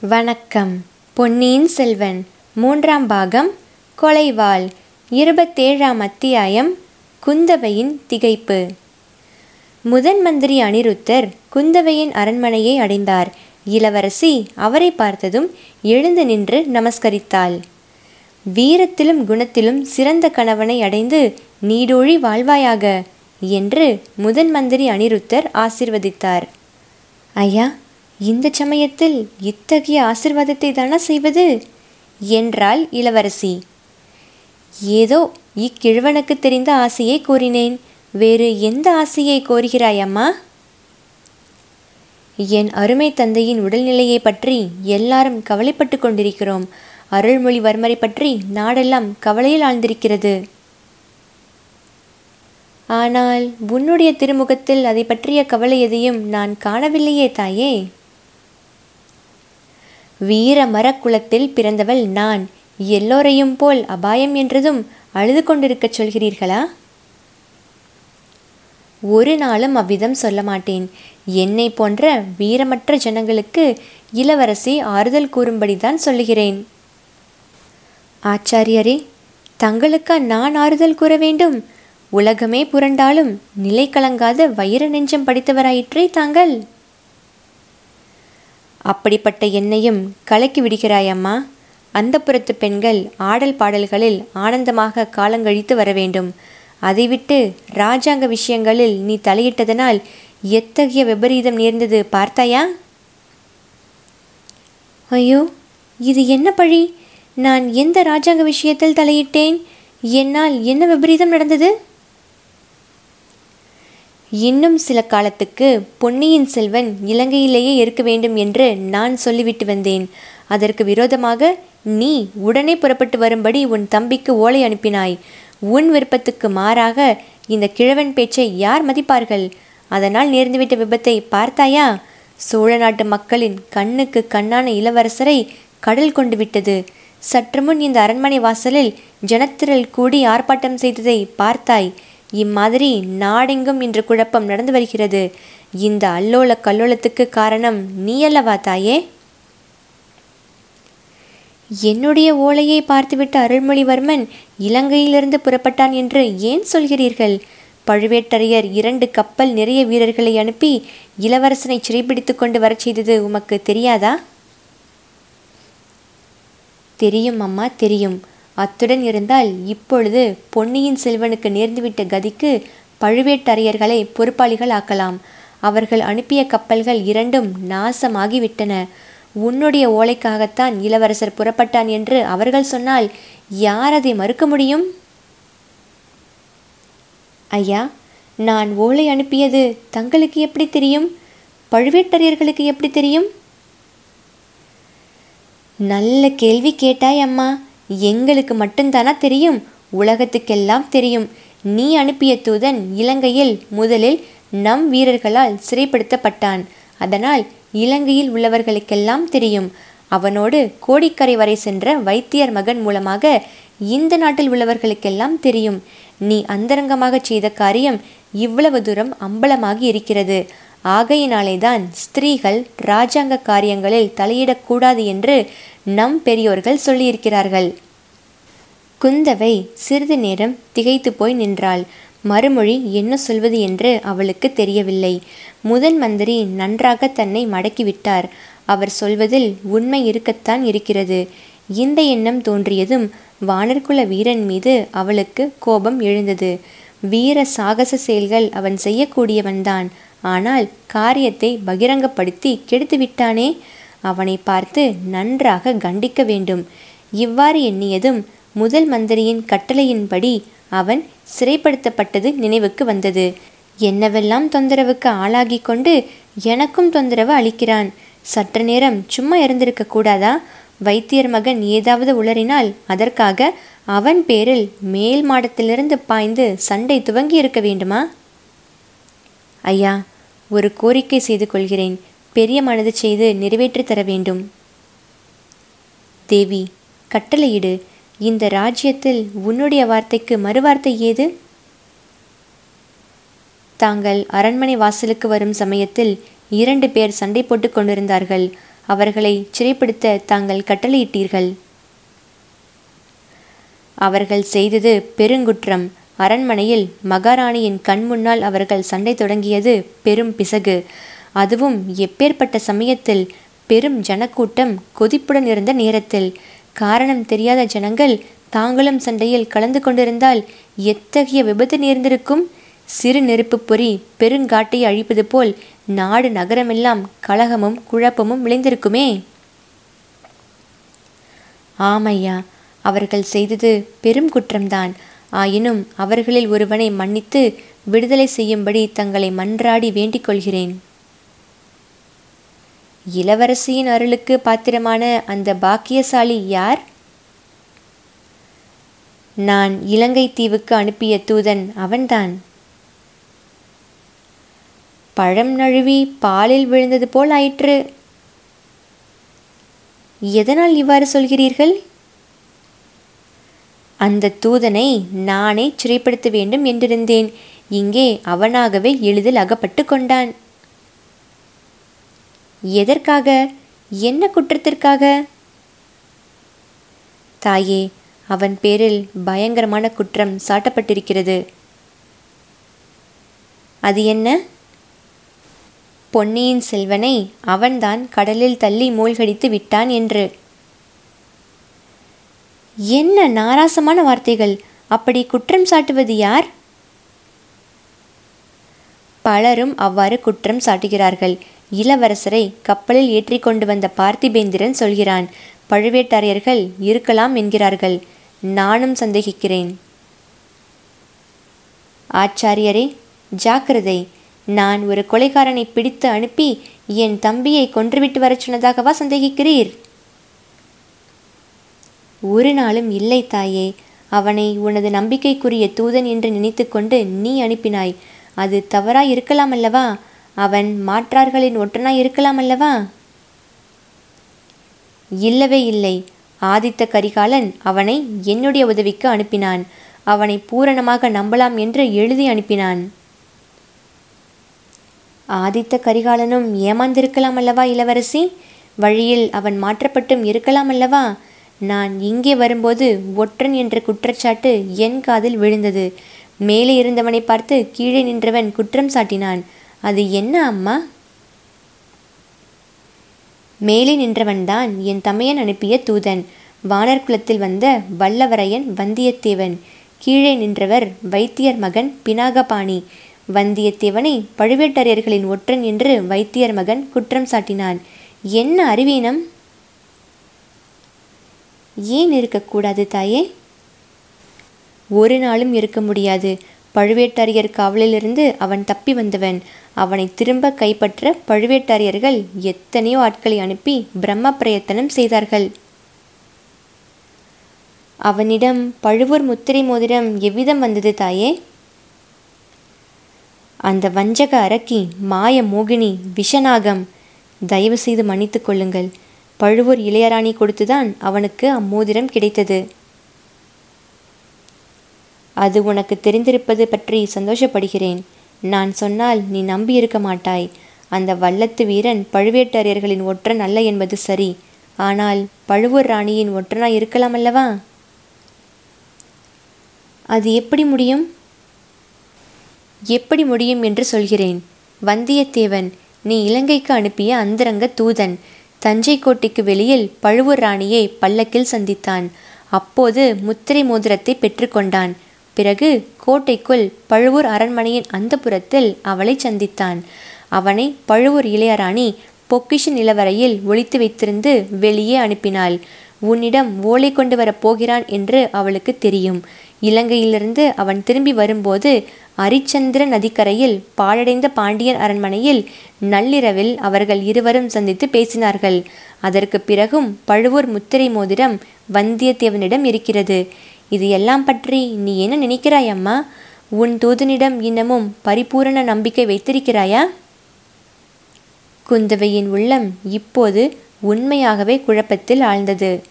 வணக்கம். பொன்னியின் செல்வன் மூன்றாம் பாகம் கொலைவாள் இருபத்தேழாம் அத்தியாயம் குந்தவையின் திகைப்பு. முதன் மந்திரி அனிருத்தர் குந்தவையின் அரண்மனையை அடைந்தார். இளவரசி அவரை பார்த்ததும் எழுந்து நின்று நமஸ்கரித்தாள். வீரத்திலும் குணத்திலும் சிறந்த கணவனை அடைந்து நீடோழி வாழ்வாயாக என்று முதன் மந்திரி அனிருத்தர் ஆசிர்வதித்தார். ஐயா இந்த சமயத்தில் இத்தகைய ஆசிர்வாதத்தை தானா செய்வது? என்றாள் இளவரசி. ஏதோ இக்கிழவனுக்கு தெரிந்த ஆசையை கூறினேன். வேறு எந்த ஆசையை கோருகிறாய் அம்மா என் அருமை தந்தையின் உடல்நிலையை பற்றி எல்லாரும் கவலைப்பட்டு கொண்டிருக்கிறோம். அருள்மொழிவர்மரை பற்றி நாடெல்லாம் கவலையில் ஆழ்ந்திருக்கிறது. ஆனால் உன்னுடைய திருமுகத்தில் அதை பற்றிய கவலை எதையும் நான் காணவில்லையே தாயே. வீரமர மரக்குலத்தில் பிறந்தவள் நான். எல்லோரையும் போல் அபாயம் என்றதும் அழுது கொண்டிருக்கச் சொல்கிறீர்களா? ஒரு நாளும் அவ்விதம் சொல்ல மாட்டேன். என்னை போன்ற வீரமற்ற ஜனங்களுக்கு இளவரசி ஆறுதல் கூறும்படிதான் சொல்லுகிறேன். ஆச்சாரியரே தங்களுக்கா நான் ஆறுதல் கூற வேண்டும். உலகமே புரண்டாலும் நிலை கலங்காத வைர நெஞ்சம் படித்தவராயிற்றே தாங்கள். அப்படிப்பட்ட என்னையும் கலக்கி விடுகிறாயம்மா. அந்த புறத்து பெண்கள் ஆடல் பாடல்களில் ஆனந்தமாக காலங்கழித்து வர வேண்டும். அதை விட்டு ராஜாங்க விஷயங்களில் நீ தலையிட்டதனால் எத்தகைய விபரீதம் நேர்ந்தது பார்த்தாயா? ஐயோ இது என்ன பழி? நான் எந்த ராஜாங்க விஷயத்தில் தலையிட்டேன்? என்னால் என்ன விபரீதம் நடந்தது? இன்னும் சில காலத்துக்கு பொன்னியின் செல்வன் இலங்கையிலேயே இருக்க வேண்டும் என்று நான் சொல்லிவிட்டு வந்தேன். அதற்கு விரோதமாக நீ உடனே புறப்பட்டு வரும்படி உன் தம்பிக்கு ஓலை அனுப்பினாய். உன் விருப்பத்துக்கு மாறாக இந்த கிழவன் பேச்சை யார் மதிப்பார்கள்? அதனால் நேர்ந்துவிட்ட விபத்தை பார்த்தாயா? சோழ நாட்டு மக்களின் கண்ணுக்கு கண்ணான இளவரசரை கடல் கொண்டு விட்டது. சற்றுமுன் இந்த அரண்மனை வாசலில் ஜனத்திரள் கூடி ஆர்ப்பாட்டம் செய்ததை பார்த்தாய். இம்மாதிரி நாடெங்கும் இன்று குழப்பம் நடந்து வருகிறது. இந்த அல்லோல கல்லோலத்துக்கு காரணம் நீ அல்லவா தாயே? என்னுடைய ஓலையை பார்த்துவிட்ட அருள்மொழிவர்மன் இலங்கையிலிருந்து புறப்பட்டான் என்று ஏன் சொல்கிறீர்கள்? பழுவேட்டரையர் இரண்டு கப்பல் நிறைய வீரர்களை அனுப்பி இளவரசனை சிறைப்பிடித்துக் கொண்டு வரச் செய்தது உமக்கு தெரியாதா? தெரியும் அம்மா தெரியும். அத்துடன் இருந்தால் இப்பொழுது பொன்னியின் செல்வனுக்கு நேர்ந்துவிட்ட கதிக்கு பழுவேட்டரையர்களை பொறுப்பாளிகள் ஆக்கலாம் அவர்கள் அனுப்பிய கப்பல்கள் இரண்டும் நாசமாகிவிட்டன. உன்னுடைய ஓலைக்காகத்தான் இளவரசர் புறப்பட்டான் என்று அவர்கள் சொன்னால் யார் அதை மறுக்க முடியும்? ஐயா நான் ஓலை அனுப்பியது தங்களுக்கு எப்படி தெரியும்? பழுவேட்டரையர்களுக்கு எப்படி தெரியும்? நல்ல கேள்வி கேட்டாய் அம்மா. எங்களுக்கு மட்டும்தானா தெரியும்? உலகத்துக்கெல்லாம் தெரியும். நீ அனுப்பிய தூதன் இலங்கையில் முதலில் நம் வீரர்களால் சிறைப்படுத்தப்பட்டான். அதனால் இலங்கையில் உள்ளவர்களுக்கெல்லாம் தெரியும். அவனோடு கோடிக்கரை வரை சென்ற வைத்தியர் மகன் மூலமாக இந்த நாட்டில் உள்ளவர்களுக்கெல்லாம் தெரியும். நீ அந்தரங்கமாக செய்த காரியம் இவ்வளவு தூரம் அம்பலமாகி இருக்கிறது. ஆகையினாலேதான் ஸ்திரீகள் ராஜாங்க காரியங்களில் தலையிடக்கூடாது என்று நம் பெரியோர்கள் சொல்லியிருக்கிறார்கள். குந்தவை சிறிது நேரம் திகைத்து போய் நின்றாள். மறுமொழி என்ன சொல்வது என்று அவளுக்கு தெரியவில்லை. முதன் மந்திரி நன்றாக தன்னை மடக்கிவிட்டார். அவர் சொல்வதில் உண்மை இருக்கத்தான் இருக்கிறது. இந்த எண்ணம் தோன்றியதும் வானர்குல வீரன் மீது அவளுக்கு கோபம் எழுந்தது. வீர சாகச செயல்கள் அவன் செய்யக்கூடியவன்தான். ஆனால் காரியத்தை பகிரங்கப்படுத்தி கெடுத்து விட்டானே அவனை பார்த்து நன்றாக கண்டிக்க வேண்டும். இவ்வாறு எண்ணியதும் முதல் மந்திரியின் கட்டளையின்படி அவன் சிறைப்படுத்தப்பட்டது நினைவுக்கு வந்தது. என்னவெல்லாம் தொந்தரவுக்கு ஆளாகி கொண்டு எனக்கும் தொந்தரவு அளிக்கிறான்? சற்று நேரம் சும்மா இருந்திருக்க கூடாதா? வைத்தியர் மகன் ஏதாவது உளறினால் அதற்காக அவன் பேரில் மேல் மாடத்திலிருந்து பாய்ந்து சண்டை துவங்கி இருக்க வேண்டுமா? ஐயா ஒரு கோரிக்கை செய்து கொள்கிறேன். பெரிய மனது செய்து நிறைவேற்றி தர வேண்டும். தேவி கட்டளையிடு இந்த ராஜ்யத்தில் உன்னுடைய வார்த்தைக்கு மறுவார்த்தை ஏது? தாங்கள் அரண்மனை வாசலுக்கு வரும் சமயத்தில் இரண்டு பேர் சண்டை போட்டுக் கொண்டிருந்தார்கள். அவர்களை சிறைப்படுத்த தாங்கள் கட்டளையிட்டீர்கள். அவர்கள் செய்தது பெருங்குற்றம். அரண்மனையில் மகாராணியின் கண் முன்னால் அவர்கள் சண்டை தொடங்கியது பெரும் பிசகு. அதுவும் எப்பேற்பட்ட சமயத்தில் பெரும் ஜனக்கூட்டம் கொதிப்புடன் இருந்த நேரத்தில். காரணம் தெரியாத ஜனங்கள் தாங்களும் சண்டையில் கலந்து கொண்டிருந்தால் எத்தகைய விபத்து நேர்ந்திருக்கும்? சிறு நெருப்பு பொறி பெருங்காட்டை அழிப்பது போல் நாடு நகரமெல்லாம் கலகமும் குழப்பமும் விளைந்திருக்குமே? ஆமையா அவர்கள் செய்தது பெரும் குற்றம்தான். ஆயினும் அவர்களில் ஒருவனை மன்னித்து விடுதலை செய்யும்படி தங்களை மன்றாடி வேண்டிக் கொள்கிறேன். இளவரசியின் அருளுக்கு பாத்திரமான அந்த பாக்கியசாலி யார்? நான் இலங்கை தீவுக்கு அனுப்பிய தூதன் அவன்தான். பழம் நழுவி பாலில் விழுந்தது போல் ஆயிற்று. எதனால் இவ்வாறு சொல்கிறீர்கள்? அந்த தூதனை நானே சிறைப்படுத்த வேண்டும் என்றிருந்தேன். இங்கே அவனாகவே எளிதில் அகப்பட்டு கொண்டான். எதற்காக? என்ன குற்றத்திற்காக? தாயே அவன் பேரில் பயங்கரமான குற்றம் சாட்டப்பட்டிருக்கிறது. அது என்ன? பொன்னியின் செல்வனை அவன்தான் கடலில் தள்ளி மூழ்கடித்து விட்டான் என்று. என்ன நாராசமான வார்த்தைகள்! அப்படி குற்றம் சாட்டுவது யார்? பலரும் அவ்வாறு குற்றம் சாட்டுகிறார்கள். இளவரசரை கப்பலில் ஏற்றி கொண்டு வந்த பார்த்திபேந்திரன் சொல்கிறான் பழுவேட்டரையர்கள் இருக்கலாம் என்கிறார்கள் நானும் சந்தேகிக்கிறேன். ஆச்சாரியரே ஜாக்கிரதை நான் ஒரு கொலைகாரனை பிடித்து அனுப்பி என் தம்பியை கொன்றுவிட்டு வரச் சொன்னதாகவா சந்தேகிக்கிறீர்? ஒரு நாளும் இல்லை தாயே அவனை உனது நம்பிக்கைக்குரிய தூதன் என்று நினைத்துக்கொண்டு நீ அனுப்பினாய். அது தவறாய் இருக்கலாம் அல்லவா? அவன் மாற்றார்களின் ஒற்றனாய் இருக்கலாம் அல்லவா? இல்லவே இல்லை. ஆதித்த கரிகாலன் அவனை என்னுடைய உதவிக்கு அனுப்பினான். அவனை பூரணமாக நம்பலாம் என்று எழுதி அனுப்பினான். ஆதித்த கரிகாலனும் ஏமாந்திருக்கலாம் அல்லவா இளவரசி? வழியில் அவன் மாற்றப்பட்டும் இருக்கலாம் அல்லவா? நான் இங்கே வரும்போது ஒற்றன் என்ற குற்றச்சாட்டு என் காதில் விழுந்தது. மேலே இருந்தவனை பார்த்து கீழே நின்றவன் குற்றம் சாட்டினான். அது என்ன அம்மா? மேலே நின்றவன்தான் என் தமையன் அனுப்பிய தூதன். வானர் குலத்தில் வந்த வல்லவரையன் வந்தியத்தேவன். கீழே நின்றவர் வைத்தியர் மகன் பினாகபாணி. வந்தியத்தேவனை பழுவேட்டரையர்களின் ஒற்றன் என்று வைத்தியர் மகன் குற்றம் சாட்டினான். என்ன அறிவீனம்? ஏன் இருக்கக்கூடாது தாயே? ஒரு நாளும் இருக்க முடியாது. பழுவேட்டரையர் காவலிலிருந்து அவன் தப்பி வந்தவன். அவனை திரும்ப கைப்பற்ற பழுவேட்டரையர்கள் எத்தனையோ ஆட்களை அனுப்பி பிரம்ம பிரயத்தனம் செய்தார்கள். அவனிடம் பழுவூர் முத்திரை மோதிரம் எவ்விதம் வந்தது தாயே? அந்த வஞ்சக அரக்கி மாய மோகினி விஷநாகம் தயவு செய்து மன்னித்து கொள்ளுங்கள். பழுவூர் இளையராணி கொடுத்துதான் அவனுக்கு அம்மோதிரம் கிடைத்தது. அது உனக்கு தெரிந்திருப்பது பற்றி சந்தோஷப்படுகிறேன். நான் சொன்னால் நீ நம்பியிருக்க மாட்டாய். அந்த வல்லத்து வீரன் பழுவேட்டரையர்களின் ஒற்றன் அல்ல என்பது சரி. ஆனால் பழுவூர் ராணியின் ஒற்றனாய் இருக்கலாம் அல்லவா? அது எப்படி முடியும்? எப்படி முடியும் என்று சொல்கிறேன். வந்தியத்தேவன் நீ இலங்கைக்கு அனுப்பிய அந்தரங்க தூதன் தஞ்சை கோட்டைக்கு வெளியில் பழுவூர் ராணியை பல்லக்கில் சந்தித்தான். அப்போது முத்திரை மோதிரத்தை பெற்றுக்கொண்டான். பிறகு கோட்டைக்குள் பழுவூர் அரண்மனையின் அந்த புறத்தில் அவளை சந்தித்தான். அவனை பழுவூர் இளையராணி பொக்கிஷ நிலவரையில் ஒழித்து வைத்திருந்து வெளியே அனுப்பினாள். உன்னிடம் ஓலை கொண்டு வரப் போகிறான் என்று அவளுக்கு தெரியும். இலங்கையிலிருந்து அவன் திரும்பி வரும்போது அரிச்சந்திர நதிக்கரையில் பாழடைந்த பாண்டியன் அரண்மனையில் நள்ளிரவில் அவர்கள் இருவரும் சந்தித்து பேசினார்கள். அதற்கு பிறகும் பழுவூர் முத்திரை மோதிரம் வந்தியத்தேவனிடம் இருக்கிறது. இது எல்லாம் பற்றி நீ என்ன நினைக்கிறாய் அம்மா உன் தூதனிடம் இன்னமும் பரிபூரண நம்பிக்கை வைத்திருக்கிறாயா? குந்தவையின் உள்ளம் இப்போது உண்மையாகவே குழப்பத்தில் ஆழ்ந்தது.